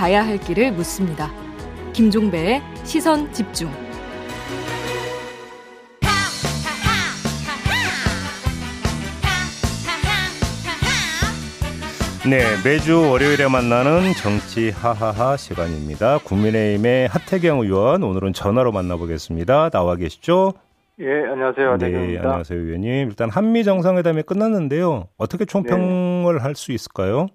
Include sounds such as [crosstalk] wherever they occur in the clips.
가야 할 길을 묻습니다. 김종배의 시선 집중. 네, 매주 월요일에 만나는 정치 하하하 시간입니다. 국민의힘의 하태경 의원 오늘은 전화로 만나보겠습니다. 나와 계시죠? 예, 안녕하세요. 네, 안녕하세요, 의원님. 일단 한미 정상회담이 끝났는데요. 어떻게 총평을 네. 할수 있을까요?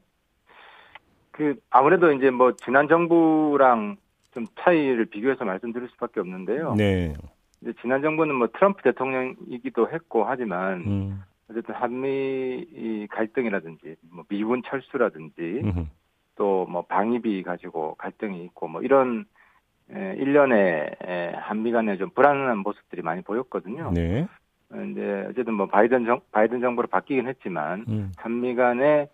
그 아무래도 이제 뭐 지난 정부랑 좀 차이를 비교해서 말씀드릴 수밖에 없는데요. 네. 이제 지난 정부는 뭐 트럼프 대통령이기도 했고 하지만 음. 어쨌든 한미 갈등이라든지 뭐 미군 철수라든지 또 뭐 방위비 가지고 갈등이 있고 뭐 이런 일련의 한미 간에 좀 불안한 모습들이 많이 보였거든요. 네. 이제 어쨌든 뭐 바이든 정 바이든 정부로 바뀌긴 했지만 음. 한미 간에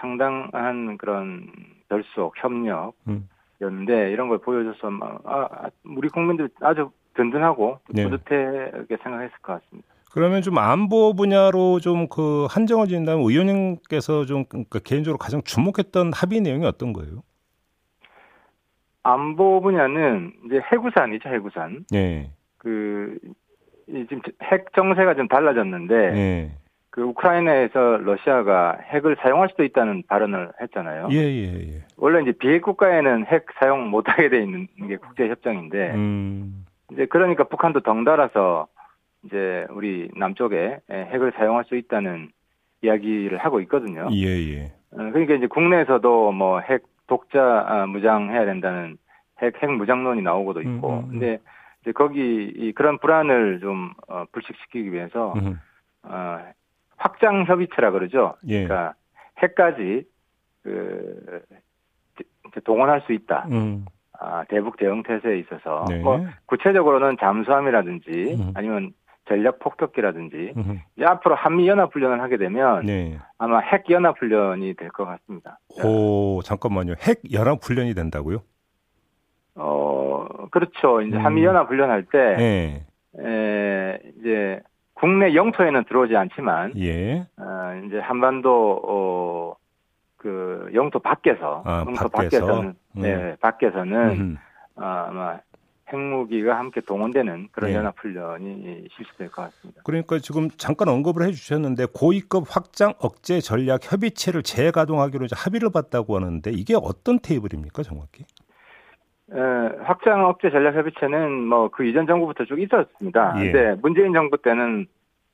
상당한 그런 결속 협력이었는데 음. 이런 걸 보여줘서 아, 우리 국민들 아주 든든하고 네. 뿌듯하게 생각했을 것 같습니다. 그러면 좀 안보 분야로 좀 그 한정을 지는다면 의원님께서 좀 그러니까 개인적으로 가장 주목했던 합의 내용이 어떤 거예요? 안보 분야는 이제 해구산이죠, 해구산. 네. 그 지금 핵 정세가 좀 달라졌는데 네. 그 우크라이나에서 러시아가 핵을 사용할 수도 있다는 발언을 했잖아요. 예, 예, 예. 원래 이제 비핵 국가에는 핵 사용 못하게 돼 있는 게 국제 협정인데 음. 이제 그러니까 북한도 덩달아서 이제 우리 남쪽에 핵을 사용할 수 있다는 이야기를 하고 있거든요. 예, 예. 어, 그러니까 이제 국내에서도 뭐 핵 독자 아, 무장해야 된다는 핵, 핵 무장론이 나오고도 있고. 음, 음, 음. 근데 이제 거기 이 그런 불안을 좀 어, 불식시키기 위해서 음. 어, 확장 협의체라 그러죠. 예. 그러니까 핵까지 그 동원할 수 있다. 음. 아, 대북 대응 태세에 있어서 네. 뭐 구체적으로는 잠수함이라든지 음. 아니면 전략 폭격기라든지 이제 앞으로 한미 연합 훈련을 하게 되면 네. 아마 핵 연합 훈련이 될 것 같습니다. 오 잠깐만요. 핵 연합 훈련이 된다고요? 어 그렇죠. 이제 음. 한미 연합 훈련할 때 네. 에, 이제 국내 영토에는 들어오지 않지만 예. 어, 이제 한반도 어, 그 영토 밖에서 아, 영토 밖에서? 밖에서는 음. 네 밖에서는 어, 아마 핵무기가 함께 동원되는 그런 네. 연합훈련이 실시될 것 같습니다. 그러니까 지금 잠깐 언급을 해주셨는데 고위급 확장 억제 전략 협의체를 재가동하기로 이제 합의를 봤다고 하는데 이게 어떤 테이블입니까 정확히? 에, 확장 억제 전략 협의체는 뭐 그 이전 정부부터 쭉 있었습니다. 예. 근데 문재인 정부 때는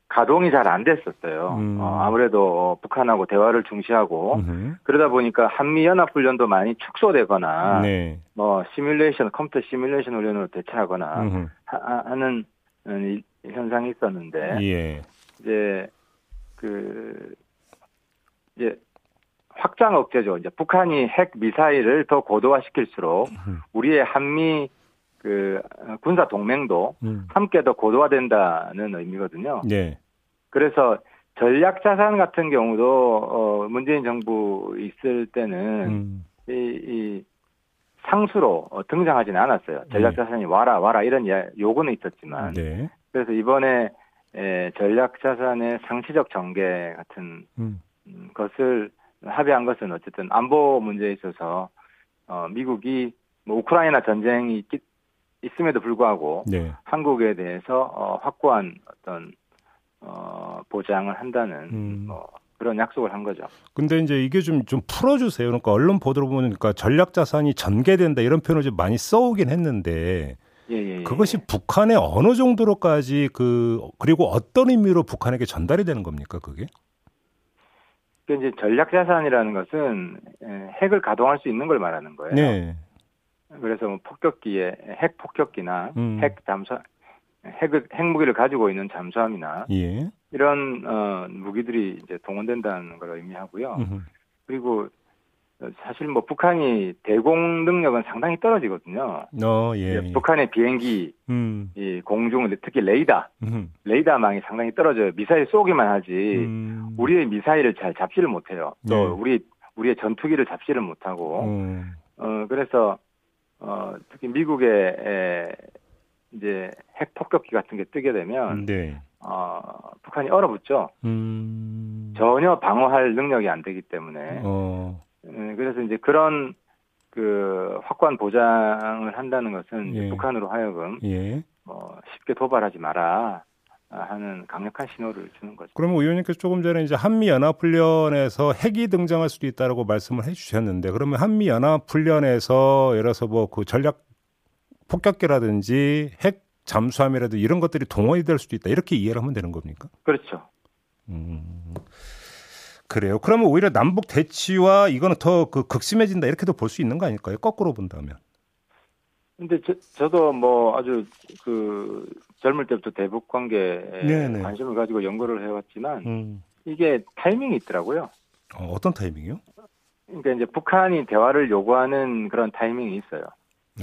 가동이 잘 안 됐었어요. 음. 어, 아무래도 북한하고 대화를 중시하고 음흠. 그러다 보니까 한미 연합 훈련도 많이 축소되거나 네. 뭐 시뮬레이션 컴퓨터 시뮬레이션 훈련으로 대체하거나 하, 하는 현상이 있었는데 예. 이제 그 이제 확장 억제죠. 이제 북한이 핵 미사일을 더 고도화시킬수록 우리의 한미 그 군사 동맹도 음. 함께 더 고도화된다는 의미거든요. 네. 그래서 전략 자산 같은 경우도 어 문재인 정부 있을 때는 음. 이, 이 상수로 어, 등장하지는 않았어요. 전략 네. 자산이 와라 와라 이런 요구는 있었지만 네. 그래서 이번에 에, 전략 자산의 상시적 전개 같은 음. 음. 것을 합의한 것은 어쨌든 안보 문제에 있어서 어 미국이 뭐 우크라이나 전쟁이 있기 있음에도 불구하고 네. 한국에 대해서 어, 확고한 어떤 어, 보장을 한다는 음. 뭐 그런 약속을 한 거죠. 근데 이제 이게 좀좀 풀어주세요. 그러니까 언론 보도로 보니까 전략 자산이 전개된다 이런 표현을 좀 많이 써오긴 했는데 예, 예, 예. 그것이 북한에 어느 정도로까지 그 그리고 어떤 의미로 북한에게 전달이 되는 겁니까 그게? 그 이제 전략 자산이라는 것은 핵을 가동할 수 있는 걸 말하는 거예요. 네. 그래서 뭐 폭격기에 핵 폭격기나 음. 핵 잠수 핵을 핵무기를 가지고 있는 잠수함이나 예. 이런 어 무기들이 이제 동원된다는 걸 의미하고요. 음흠. 그리고 사실 뭐 북한이 대공 능력은 상당히 떨어지거든요. 어, 예, 예. 북한의 비행기, 음. 이 공중 특히 레이더, 음. 레이더망이 상당히 떨어져요. 미사일 쏘기만 하지 음. 우리의 미사일을 잘 잡지를 못해요. 또 네. 우리 우리의 전투기를 잡지를 못하고, 음. 어 그래서 어, 특히 미국의 에, 이제 핵 폭격기 같은 게 뜨게 되면 네. 어, 북한이 얼어붙죠. 음... 전혀 방어할 능력이 안 되기 때문에. 어... 에, 그래서 이제 그런 그 확고한 보장을 한다는 것은 예. 북한으로 하여금 예. 뭐 쉽게 도발하지 마라 하는 강력한 신호를 주는 거죠. 그러면 의원님께서 조금 전에 이제 한미 연합 훈련에서 핵이 등장할 수도 있다라고 말씀을 해주셨는데 그러면 한미 연합 훈련에서 예를 들어서 뭐 그 전략 폭격기라든지 핵 잠수함이라도 이런 것들이 동원이 될 수도 있다 이렇게 이해를 하면 되는 겁니까? 그렇죠. 음. 그래요. 그러면 오히려 남북 대치와 이거는 더 그 극심해진다 이렇게도 볼 수 있는 거 아닐까요? 거꾸로 본다면. 근데 저, 저도 뭐 아주 그 젊을 때부터 대북 관계에 네네. 관심을 가지고 연구를 해왔지만 음. 이게 타이밍이 있더라고요. 어, 어떤 타이밍이요? 그러니까 이제 북한이 대화를 요구하는 그런 타이밍이 있어요.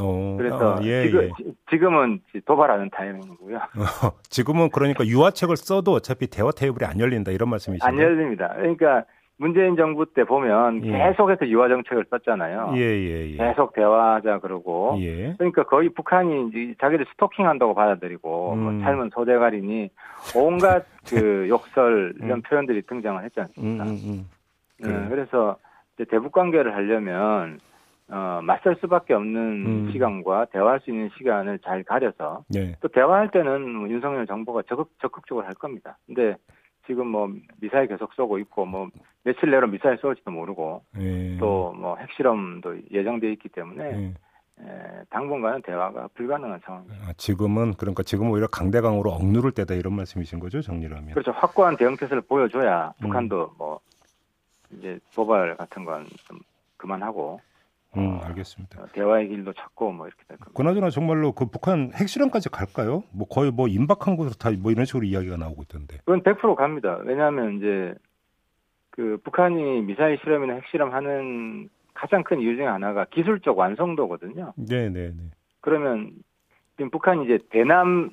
오, 그래서 아, 예, 지금, 예. 지금은 도발하는 타이밍이고요. [laughs] 어, 지금은 그러니까 유화책을 써도 어차피 대화 테이블이 안 열린다 이런 말씀이시죠? 안 열립니다. 그러니까 문재인 정부 때 보면 예. 계속해서 유화 정책을 썼잖아요. 예, 예, 예. 계속 대화하자 그러고. 예. 그러니까 거의 북한이 이제 자기들 스토킹한다고 받아들이고 뭐 음. 뭐 삶은 소대가리니 온갖 [laughs] 그 욕설 이런 음. 표현들이 등장을 했지 않습니까? 음, 음, 음. 네, 그래서 이제 대북 관계를 하려면 어, 맞설 수밖에 없는 음. 시간과 대화할 수 있는 시간을 잘 가려서 네. 또 대화할 때는 뭐 윤석열 정부가 적극 적극적으로 할 겁니다. 근데 지금 뭐 미사일 계속 쏘고 있고 뭐 며칠 내로 미사일 쏠지도 모르고 네. 또뭐 핵실험도 예정돼 있기 때문에 네. 에, 당분간은 대화가 불가능한 상황입니다. 아, 지금은 그러니까 지금 오히려 강대강으로 억누를 때다 이런 말씀이신 거죠, 정리를 하면. 그렇죠. 확고한 대응 태세를 보여줘야 음. 북한도 뭐 이제 도발 같은 건 좀 그만하고 음, 알겠습니다. 어, 대화의 길도 찾고 뭐 이렇게 될 겁니다. 그나저나 정말로 그 북한 핵실험까지 갈까요? 뭐 거의 뭐 임박한 곳으로 다 뭐 이런 식으로 이야기가 나오고 있던데. 그건 100% 갑니다. 왜냐하면 이제 그 북한이 미사일 실험이나 핵실험 하는 가장 큰 이유 중에 하나가 기술적 완성도거든요. 네, 네, 네. 그러면 지금 북한이 이제 대남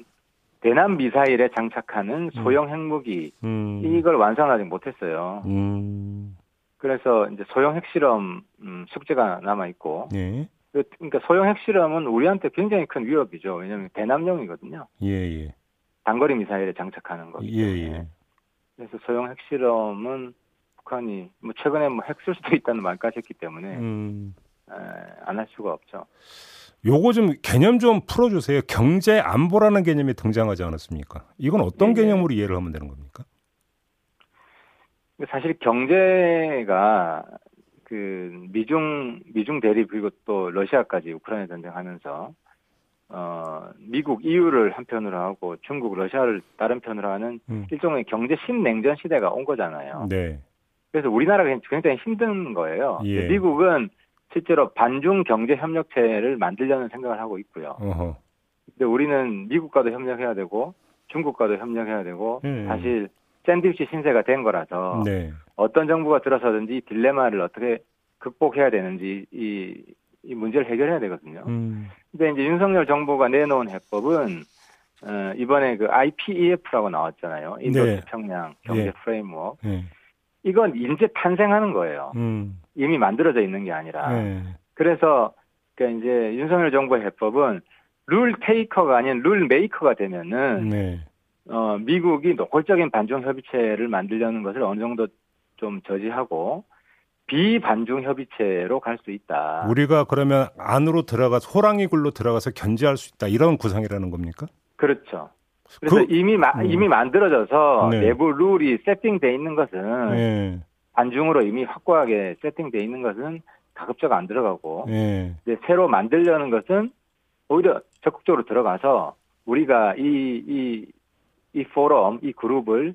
대남 미사일에 장착하는 음. 소형 핵무기 음. 이걸 완성하지 못했어요. 음. 그래서 이제 소형 핵실험 음, 숙제가 남아 있고. 예. 그, 그러니까 소형 핵실험은 우리한테 굉장히 큰 위협이죠. 왜냐하면 대남용이거든요. 예, 예. 단거리 미사일에 장착하는 거기 예, 예. 그래서 소형 핵실험은 북한이 뭐 최근에 뭐 핵 쓸 수도 있다는 말까지 했기 때문에 음. 안할 수가 없죠. 요거 좀 개념 좀 풀어주세요. 경제 안보라는 개념이 등장하지 않았습니까? 이건 어떤 네, 개념으로 이해를 하면 되는 겁니까? 사실 경제가 그 미중 미중 대립 그리고 또 러시아까지 우크라이나 전쟁하면서 어 미국 EU를 한편으로 하고 중국 러시아를 다른 편으로 하는 음. 일종의 경제 신냉전 시대가 온 거잖아요. 네. 그래서 우리나라가 굉장히 힘든 거예요. 예. 미국은 실제로 반중 경제 협력체를 만들려는 생각을 하고 있고요. 어허. 근데 우리는 미국과도 협력해야 되고 중국과도 협력해야 되고 음. 사실 샌드위치 신세가 된 거라서 네. 어떤 정부가 들어서든지 딜레마를 어떻게 극복해야 되는지 이, 이 문제를 해결해야 되거든요. 음. 근데 이제 윤석열 정부가 내놓은 해법은 어, 이번에 그 IPEF라고 나왔잖아요. 인도 네. 태평양 경제 네. framework. 네. 이건 이제 탄생하는 거예요. 음. 이미 만들어져 있는 게 아니라. 네. 그래서 그러니까 이제 윤석열 정부의 해법은 rule taker가 아닌 rule maker가 되면은 네. 어, 미국이 노골적인 반중 협의체를 만들려는 것을 어느 정도 좀 저지하고 비반중 협의체로 갈 수 있다. 우리가 그러면 안으로 들어가서 호랑이 굴로 들어가서 견제할 수 있다 이런 구상이라는 겁니까? 그렇죠. 그래서 그, 이미 마, 음. 이미 만들어져서 네. 내부 룰이 세팅돼 있는 것은 네. 반중으로 이미 확고하게 세팅돼 있는 것은 가급적 안 들어가고 네. 이제 새로 만들려는 것은 오히려 적극적으로 들어가서 우리가 이, 이, 이 포럼, 이 그룹을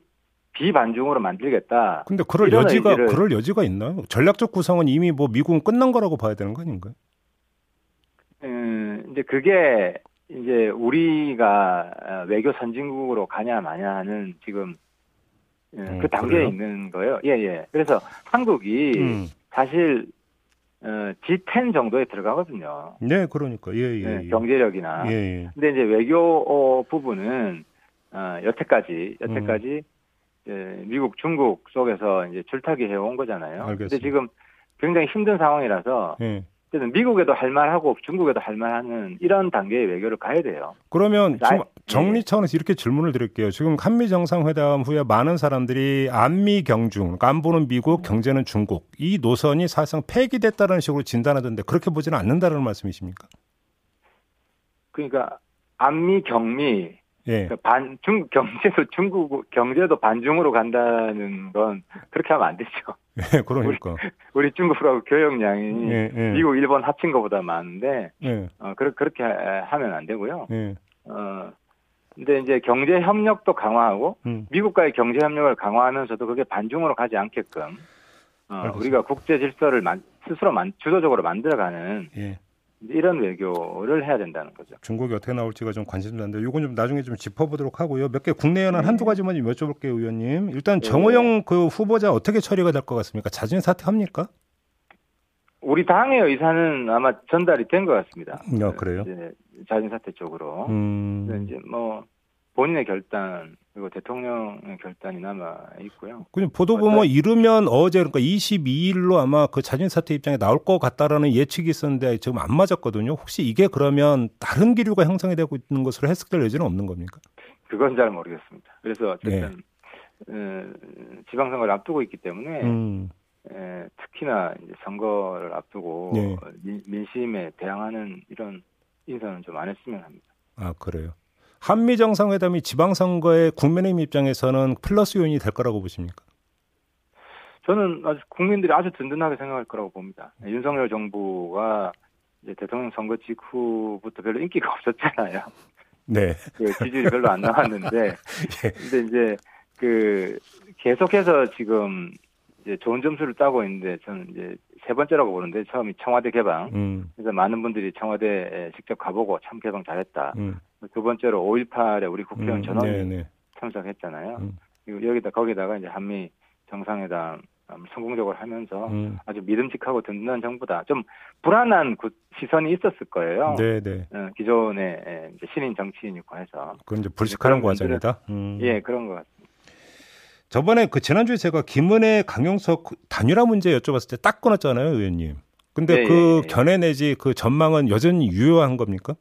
비반중으로 만들겠다. 근데 그럴 여지가 의지를... 그럴 여지가 있나요? 전략적 구성은 이미 뭐 미국은 끝난 거라고 봐야 되는 거 아닌가요? 음, 이제 그게 이제 우리가 외교 선진국으로 가냐 마냐 하는 지금 음, 그 단계에 그래요? 있는 거예요. 예, 예. 그래서 한국이 음. 사실 어, G10 정도에 들어가거든요. 네, 그러니까 예, 예, 네, 경제력이나. 예, 예. 근데 이제 외교 어, 부분은 어, 여태까지 여태까지 음. 미국, 중국 속에서 이제 줄타기 해온 거잖아요. 알겠습니다. 근데 지금 굉장히 힘든 상황이라서 예. 어쨌든 미국에도 할 말하고 중국에도 할 말하는 이런 단계의 외교를 가야 돼요. 그러면 지금 정리 차원에서 이렇게 질문을 드릴게요. 지금 한미 정상회담 후에 많은 사람들이 안미 경중, 그러니까 안보는 미국, 경제는 중국 이 노선이 사실상 폐기됐다는 식으로 진단하던데 그렇게 보지는 않는다는 말씀이십니까? 그러니까 안미 경미 예. 그러니까 반, 중, 경제도 중국, 경제도 반중으로 간다는 건 그렇게 하면 안 되죠. [laughs] 예, 그러니까. 우리, 우리 중국하고 교역량이 예, 예. 미국, 일본 합친 것보다 많은데, 예. 어, 그렇게, 그렇게 하면 안 되고요. 예. 어, 근데 이제 경제 협력도 강화하고, 음. 미국과의 경제 협력을 강화하면서도 그게 반중으로 가지 않게끔, 어, 우리가 국제 질서를 만, 스스로 만, 주도적으로 만들어가는, 예. 이런 외교를 해야 된다는 거죠. 중국이 어떻게 나올지가 좀 관심사인데 이건 좀 나중에 좀 짚어보도록 하고요. 몇 개 국내 연한 네. 한두 가지만 좀 여쭤볼게요, 의원님. 일단 네. 정호영 그 후보자 어떻게 처리가 될 것 같습니까? 자진 사퇴합니까? 우리 당의 의사는 아마 전달이 된 것 같습니다. 어, 그래요? 자진 사퇴 쪽으로. 음. 이제 뭐 본인의 결단 그리고 대통령의 결단이 남아 있고요. 그냥 보도 보면 이르면 어제 그러니까 22일로 아마 그 자진 사퇴 입장에 나올 것 같다라는 예측이 있었는데 지금 안 맞았거든요. 혹시 이게 그러면 다른 기류가 형성이 되고 있는 것으로 해석될 여지는 없는 겁니까? 그건 잘 모르겠습니다. 그래서 어쨌든 네. 어, 지방선거를 앞두고 있기 때문에 음. 에, 특히나 이제 선거를 앞두고 네. 민, 민심에 대항하는 이런 인사는 좀 안 했으면 합니다. 아 그래요. 한미 정상회담이 지방선거의 국민의힘 입장에서는 플러스 요인이 될 거라고 보십니까? 저는 아주 국민들이 아주 든든하게 생각할 거라고 봅니다. 윤석열 정부가 이제 대통령 선거 직후부터 별로 인기가 [laughs] 없었잖아요. 네. 그 지지율이 별로 안 나왔는데, [laughs] 예. 근데 이제 그 계속해서 지금 이제 좋은 점수를 따고 있는데 저는 이제 세 번째라고 보는데 처음이 청와대 개방. 음. 그래서 많은 분들이 청와대에 직접 가보고 참 개방 잘했다. 음. 두 번째로 5.18에 우리 국회의원 음. 전원이 네, 네. 참석했잖아요. 음. 그리고 여기다 거기다가 이제 한미 정상회담 성공적으로 하면서 음. 아주 믿음직하고 든든한 정부다. 좀 불안한 시선이 있었을 거예요. 네, 네. 어, 기존의 신인 정치인이고 해서. 그건 이제 불식하는 과정이다. 음. 예, 그런 것 같습니다. 저번에 그 지난주에 제가 김은혜 강용석 단일화 문제 여쭤봤을 때 딱 끊었잖아요, 의원님. 근데 네, 그 예, 예. 견해 내지 그 전망은 여전히 유효한 겁니까?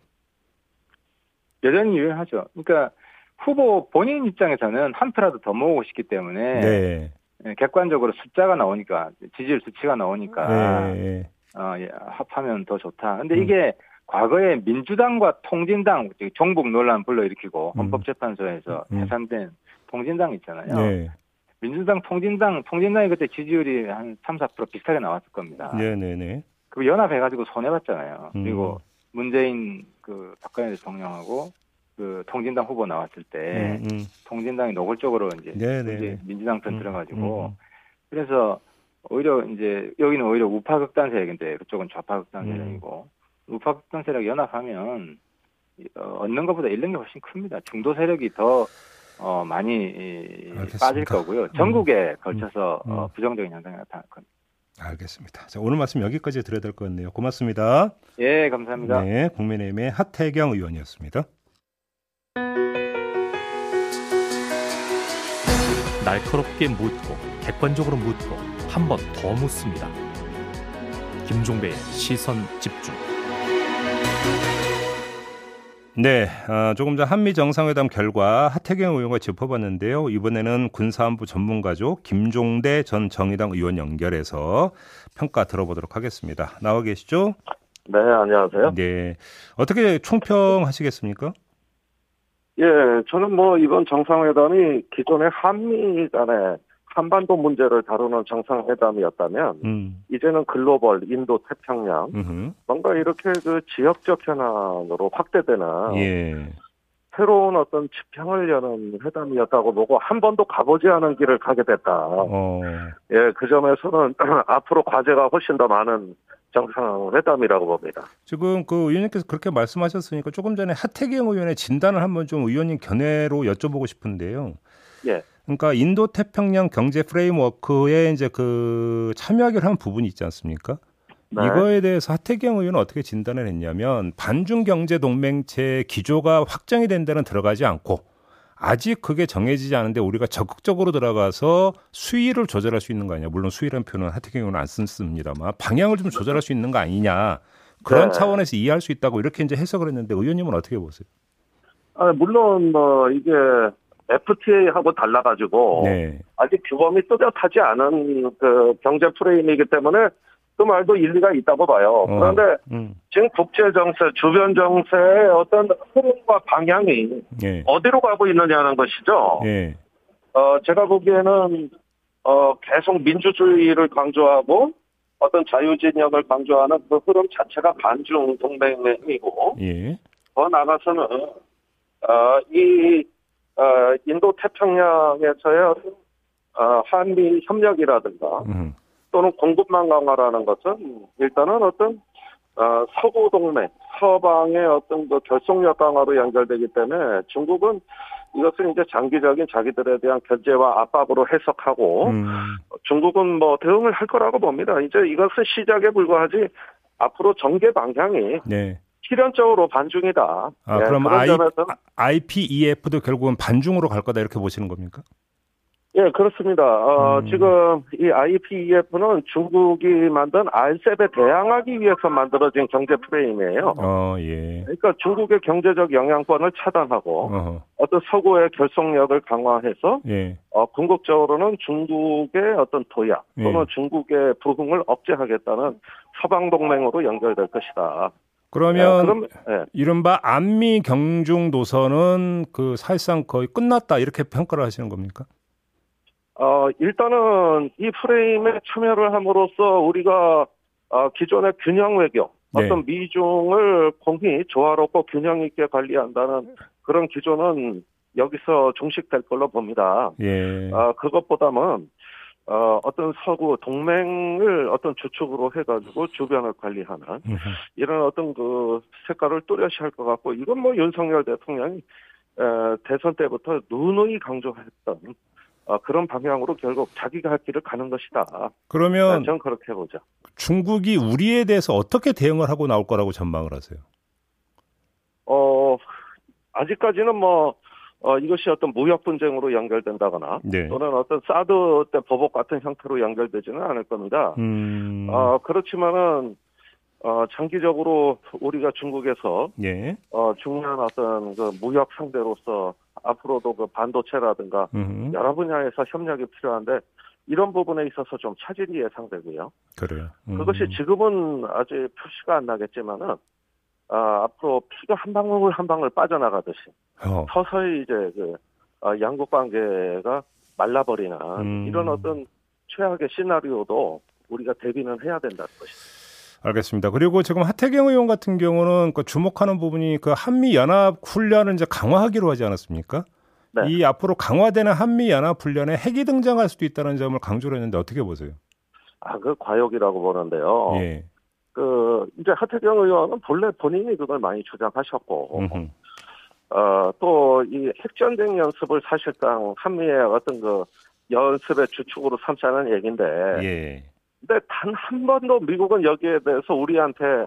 여전히 유효하죠. 그러니까 후보 본인 입장에서는 한 표라도 더 모으고 싶기 때문에 네. 예, 객관적으로 숫자가 나오니까 지지율 수치가 나오니까 네. 어, 예, 합하면 더 좋다. 근데 음. 이게 과거에 민주당과 통진당 종북 논란 불러일으키고 음. 헌법재판소에서 음. 해산된 통진당 있잖아요. 네. 민주당, 통진당, 통진당이 그때 지지율이 한 3, 4% 비슷하게 나왔을 겁니다. 네네네. 네, 네. 그 연합해가지고 손해 봤잖아요. 음. 그리고 문재인 그 박근혜 대통령하고 그 통진당 후보 나왔을 때 음, 음. 통진당이 노골적으로 이제 네네. 민주당 편 음, 들어가지고 음. 그래서 오히려 이제 여기는 오히려 우파 극단 세력인데 그쪽은 좌파 극단 세력이고 우파 극단 세력 연합하면 어, 얻는 것보다 잃는 게 훨씬 큽니다. 중도 세력이 더 어, 많이 알겠습니다. 빠질 거고요. 전국에 음. 걸쳐서 음. 어, 부정적인 현상이 나타날 겁니다. 알겠습니다. 자, 오늘 말씀 여기까지 드려야 될 것 같네요. 고맙습니다. 예, 감사합니다. 네, 국민의힘의 하태경 의원이었습니다. 날카롭게 묻고 객관적으로 묻고 한 번 더 묻습니다. 김종배의 시선 집중. 네, 어, 조금 전 한미 정상회담 결과 하태경 의원과 짚어봤는데요. 이번에는 군사안보 전문가죠 김종대 전 정의당 의원 연결해서 평가 들어보도록 하겠습니다. 나와 계시죠? 네, 안녕하세요. 네, 어떻게 총평하시겠습니까? 예, 저는 뭐 이번 정상회담이 기존의 한미 간의 한반도 문제를 다루는 정상회담이었다면 음. 이제는 글로벌 인도 태평양 음흠. 뭔가 이렇게 그 지역적 현안으로 확대되는 예. 새로운 어떤 지평을 여는 회담이었다고 보고 한 번도 가보지 않은 길을 가게 됐다. 어. 예, 그 점에서는 [clears throat] 앞으로 과제가 훨씬 더 많은 정상회담이라고 봅니다. 지금 그 의원님께서 그렇게 말씀하셨으니까 조금 전에 하태경 의원의 진단을 한번 좀 의원님 견해로 여쭤보고 싶은데요. 예. 그러니까 인도 태평양 경제 프레임워크에 이제 그 참여하기로 한 부분이 있지 않습니까? 네. 이거에 대해서 하태경 의원은 어떻게 진단을 했냐면 반중 경제 동맹체 기조가 확정이 된 데는 들어가지 않고 아직 그게 정해지지 않은데 우리가 적극적으로 들어가서 수위를 조절할 수 있는 거 아니냐. 물론 수위라는 표현은 하태경우는 안 쓴습니다만 방향을 좀 조절할 수 있는 거 아니냐. 그런 네. 차원에서 이해할 수 있다고 이렇게 이제 해석을 했는데 의원님은 어떻게 보세요? 아, 물론 뭐 이게 FTA하고 달라가지고 네. 아직 규범이 뚜렷하지 않은 그 경제 프레임이기 때문에 그 말도 일리가 있다고 봐요. 어, 그런데 음. 지금 국제 정세, 주변 정세의 어떤 흐름과 방향이 예. 어디로 가고 있느냐는 것이죠. 예. 어, 제가 보기에는 어, 계속 민주주의를 강조하고 어떤 자유진영을 강조하는 그 흐름 자체가 반중 동맹이고 예. 더 나가서는 어, 이 어, 인도 태평양에서의 어, 한미 협력이라든가 음. 또는 공급망 강화라는 것은 일단은 어떤 어, 서구 동맹, 서방의 어떤 그 결속력 강화로 연결되기 때문에 중국은 이것은 이제 장기적인 자기들에 대한 견제와 압박으로 해석하고 음. 중국은 뭐 대응을 할 거라고 봅니다. 이제 이것은 시작에 불과하지 앞으로 전개 방향이 네. 필연적으로 반중이다. 아, 네, 그럼 I, IPEF도 결국은 반중으로 갈 거다 이렇게 보시는 겁니까? 예, 그렇습니다. 어, 음. 지금 이 IPEF는 중국이 만든 RCEP에 대항하기 위해서 만들어진 경제 프레임이에요. 어, 예. 그러니까 중국의 경제적 영향권을 차단하고 어허. 어떤 서구의 결속력을 강화해서 예. 어, 궁극적으로는 중국의 어떤 도약 예. 또는 예. 중국의 부흥을 억제하겠다는 서방 동맹으로 연결될 것이다. 그러면 네, 그럼, 네. 이른바 안미 경중 노선은 그 사실상 거의 끝났다 이렇게 평가를 하시는 겁니까? 어, 일단은 이 프레임에 참여를 함으로써 우리가 어, 기존의 균형 외교, 네. 어떤 미중을 공히 조화롭고 균형 있게 관리한다는 그런 기조는 여기서 종식될 걸로 봅니다. 예. 어, 그것보다는 어, 어떤 서구 동맹을 어떤 주축으로 해가지고 주변을 관리하는 이런 어떤 그 색깔을 뚜렷이 할 것 같고 이건 뭐 윤석열 대통령이 에, 대선 때부터 누누이 강조했던 어, 그런 방향으로 결국 자기가 할 길을 가는 것이다. 그러면 네, 저는 그렇게 보죠. 중국이 우리에 대해서 어떻게 대응을 하고 나올 거라고 전망을 하세요? 어 아직까지는 뭐 어, 이것이 어떤 무역 분쟁으로 연결된다거나 네. 또는 어떤 사드 때 보복 같은 형태로 연결되지는 않을 겁니다. 음... 어, 그렇지만은 어, 장기적으로 우리가 중국에서 예. 어, 중요한 어떤 그 무역 상대로서 앞으로도 그 반도체라든가 음흠. 여러 분야에서 협력이 필요한데 이런 부분에 있어서 좀 차질이 예상되고요. 그래요. 음. 그것이 지금은 아직 표시가 안 나겠지만은 아, 앞으로 피가 한 방울 한 방울 빠져나가듯이 어. 서서히 이제 그 아, 양국 관계가 말라버리는 음. 이런 어떤 최악의 시나리오도 우리가 대비는 해야 된다는 것이죠. 알겠습니다. 그리고 지금 하태경 의원 같은 경우는 그 주목하는 부분이 그 한미 연합 훈련을 이제 강화하기로 하지 않았습니까? 네. 이 앞으로 강화되는 한미 연합 훈련에 핵이 등장할 수도 있다는 점을 강조를 했는데 어떻게 보세요? 아, 그 과욕이라고 보는데요. 예. 그 이제 하태경 의원은 본래 본인이 그걸 많이 주장하셨고, 어, 또 이 핵전쟁 연습을 사실상 한미의 어떤 그 연습의 주축으로 삼자는 얘기인데, 예. 근데 단 한 번도 미국은 여기에 대해서 우리한테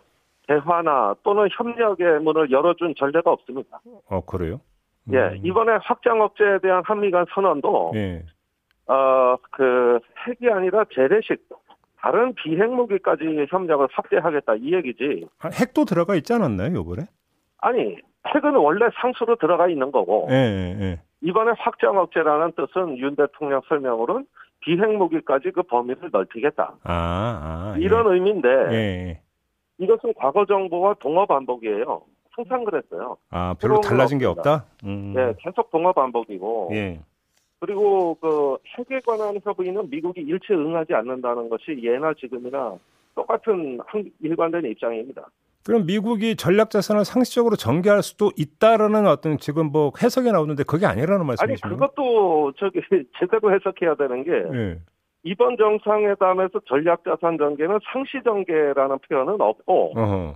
대화나 또는 협력의 문을 열어준 전례가 없습니다. 어, 그래요? 예, 음. 예, 이번에 확장 억제에 대한 한미 간 선언도, 예. 어, 그, 핵이 아니라 재래식, 다른 비핵 무기까지 협력을 확대하겠다, 이 얘기지. 아, 핵도 들어가 있지 않았나요, 요번에? 아니, 핵은 원래 상수로 들어가 있는 거고, 예, 예. 예. 이번에 확장 억제라는 뜻은 윤 대통령 설명으로는 비핵 무기까지 그 범위를 넓히겠다. 아, 아 이런 예. 의미인데 예, 예. 이것은 과거 정부와 동어 반복이에요. 항상 그랬어요. 아 별로 달라진 게 없다. 음. 네, 계속 동어 반복이고. 예. 그리고 그 핵에 관한 협의는 미국이 일체 응하지 않는다는 것이 예나 지금이나 똑같은 일관된 입장입니다. 그럼 미국이 전략 자산을 상시적으로 전개할 수도 있다라는 어떤 지금 뭐 해석이 나오는데 그게 아니라는 말씀이십니까? 아니 그것도 저기 [laughs] 제대로 해석해야 되는 게 네. 이번 정상회담에서 전략 자산 전개는 상시 전개라는 표현은 없고 어허.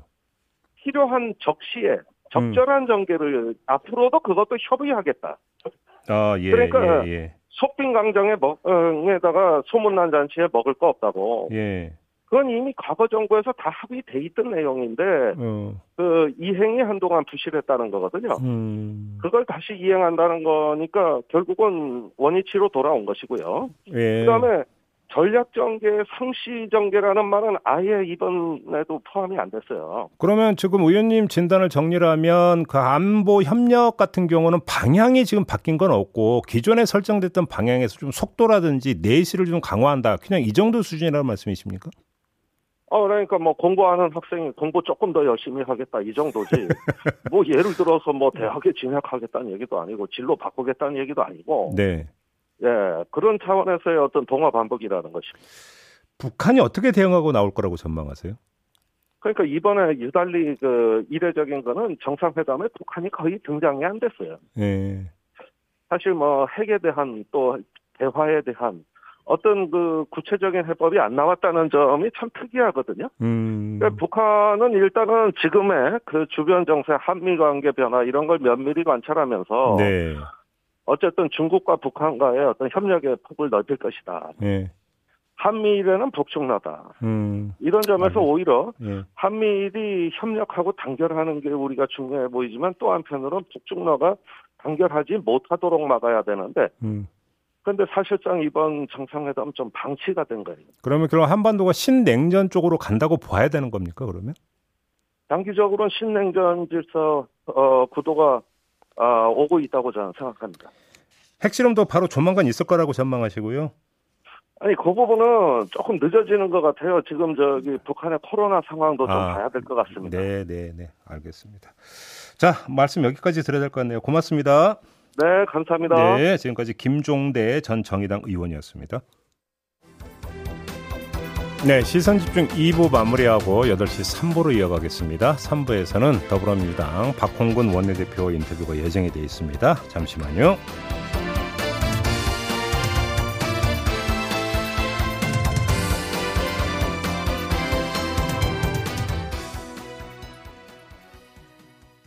필요한 적시에 적절한 음. 전개를 앞으로도 그것도 협의하겠다. 아, 예, 그러니까 예, 예. 속빈 강정에 먹에다가 소문난 잔치에 먹을 거 없다고. 예. 그건 이미 과거 정부에서 다 합의돼 있던 내용인데 음. 그 이행이 한동안 부실했다는 거거든요. 음. 그걸 다시 이행한다는 거니까 결국은 원위치로 돌아온 것이고요. 예. 그다음에 전략 전개, 상시 전개라는 말은 아예 이번에도 포함이 안 됐어요. 그러면 지금 의원님 진단을 정리하면 그 안보 협력 같은 경우는 방향이 지금 바뀐 건 없고 기존에 설정됐던 방향에서 좀 속도라든지 내실을 좀 강화한다. 그냥 이 정도 수준이라는 말씀이십니까? 어, 그러니까 뭐 공부하는 학생이 공부 조금 더 열심히 하겠다 이 정도지. [laughs] 뭐 예를 들어서 뭐 대학에 진학하겠다는 얘기도 아니고 진로 바꾸겠다는 얘기도 아니고. 네. 예, 그런 차원에서의 어떤 동화 반복이라는 것입니다. 북한이 어떻게 대응하고 나올 거라고 전망하세요? 그러니까 이번에 유달리 그 이례적인 거는 정상회담에 북한이 거의 등장이 안 됐어요. 예. 사실 뭐 핵에 대한 또 대화에 대한 어떤 그 구체적인 해법이 안 나왔다는 점이 참 특이하거든요. 음. 그러니까 북한은 일단은 지금의 그 주변 정세, 한미 관계 변화 이런 걸 면밀히 관찰하면서 네. 어쨌든 중국과 북한과의 어떤 협력의 폭을 넓힐 것이다. 네. 한미일에는 복종나다. 음. 이런 점에서 아 오히려 네. 한미일이 협력하고 단결하는 게 우리가 중요해 보이지만 또 한편으로는 북중러가 단결하지 못하도록 막아야 되는데 음. 그런데 사실상 이번 정상회담 좀 방치가 된 거예요. 그러면 그럼 한반도가 신냉전 쪽으로 간다고 봐야 되는 겁니까? 그러면? 단기적으로는 신냉전 질서 어, 구도가 어, 오고 있다고 저는 생각합니다. 핵실험도 바로 조만간 있을 거라고 전망하시고요. 아니 그 부분은 조금 늦어지는 것 같아요. 지금 저기 북한의 코로나 상황도 좀 아, 봐야 될 것 같습니다. 네, 네, 네, 알겠습니다. 자 말씀 여기까지 드려야 될 것 같네요. 고맙습니다. 네, 감사합니다. 네, 지금까지 김종대 전 정의당 의원이었습니다. 네, 시선 집중 2부 마무리하고 8시 3부로 이어가겠습니다. 3부에서는 더불어민주당 박홍근 원내대표 인터뷰가 예정이 되어 있습니다. 잠시만요.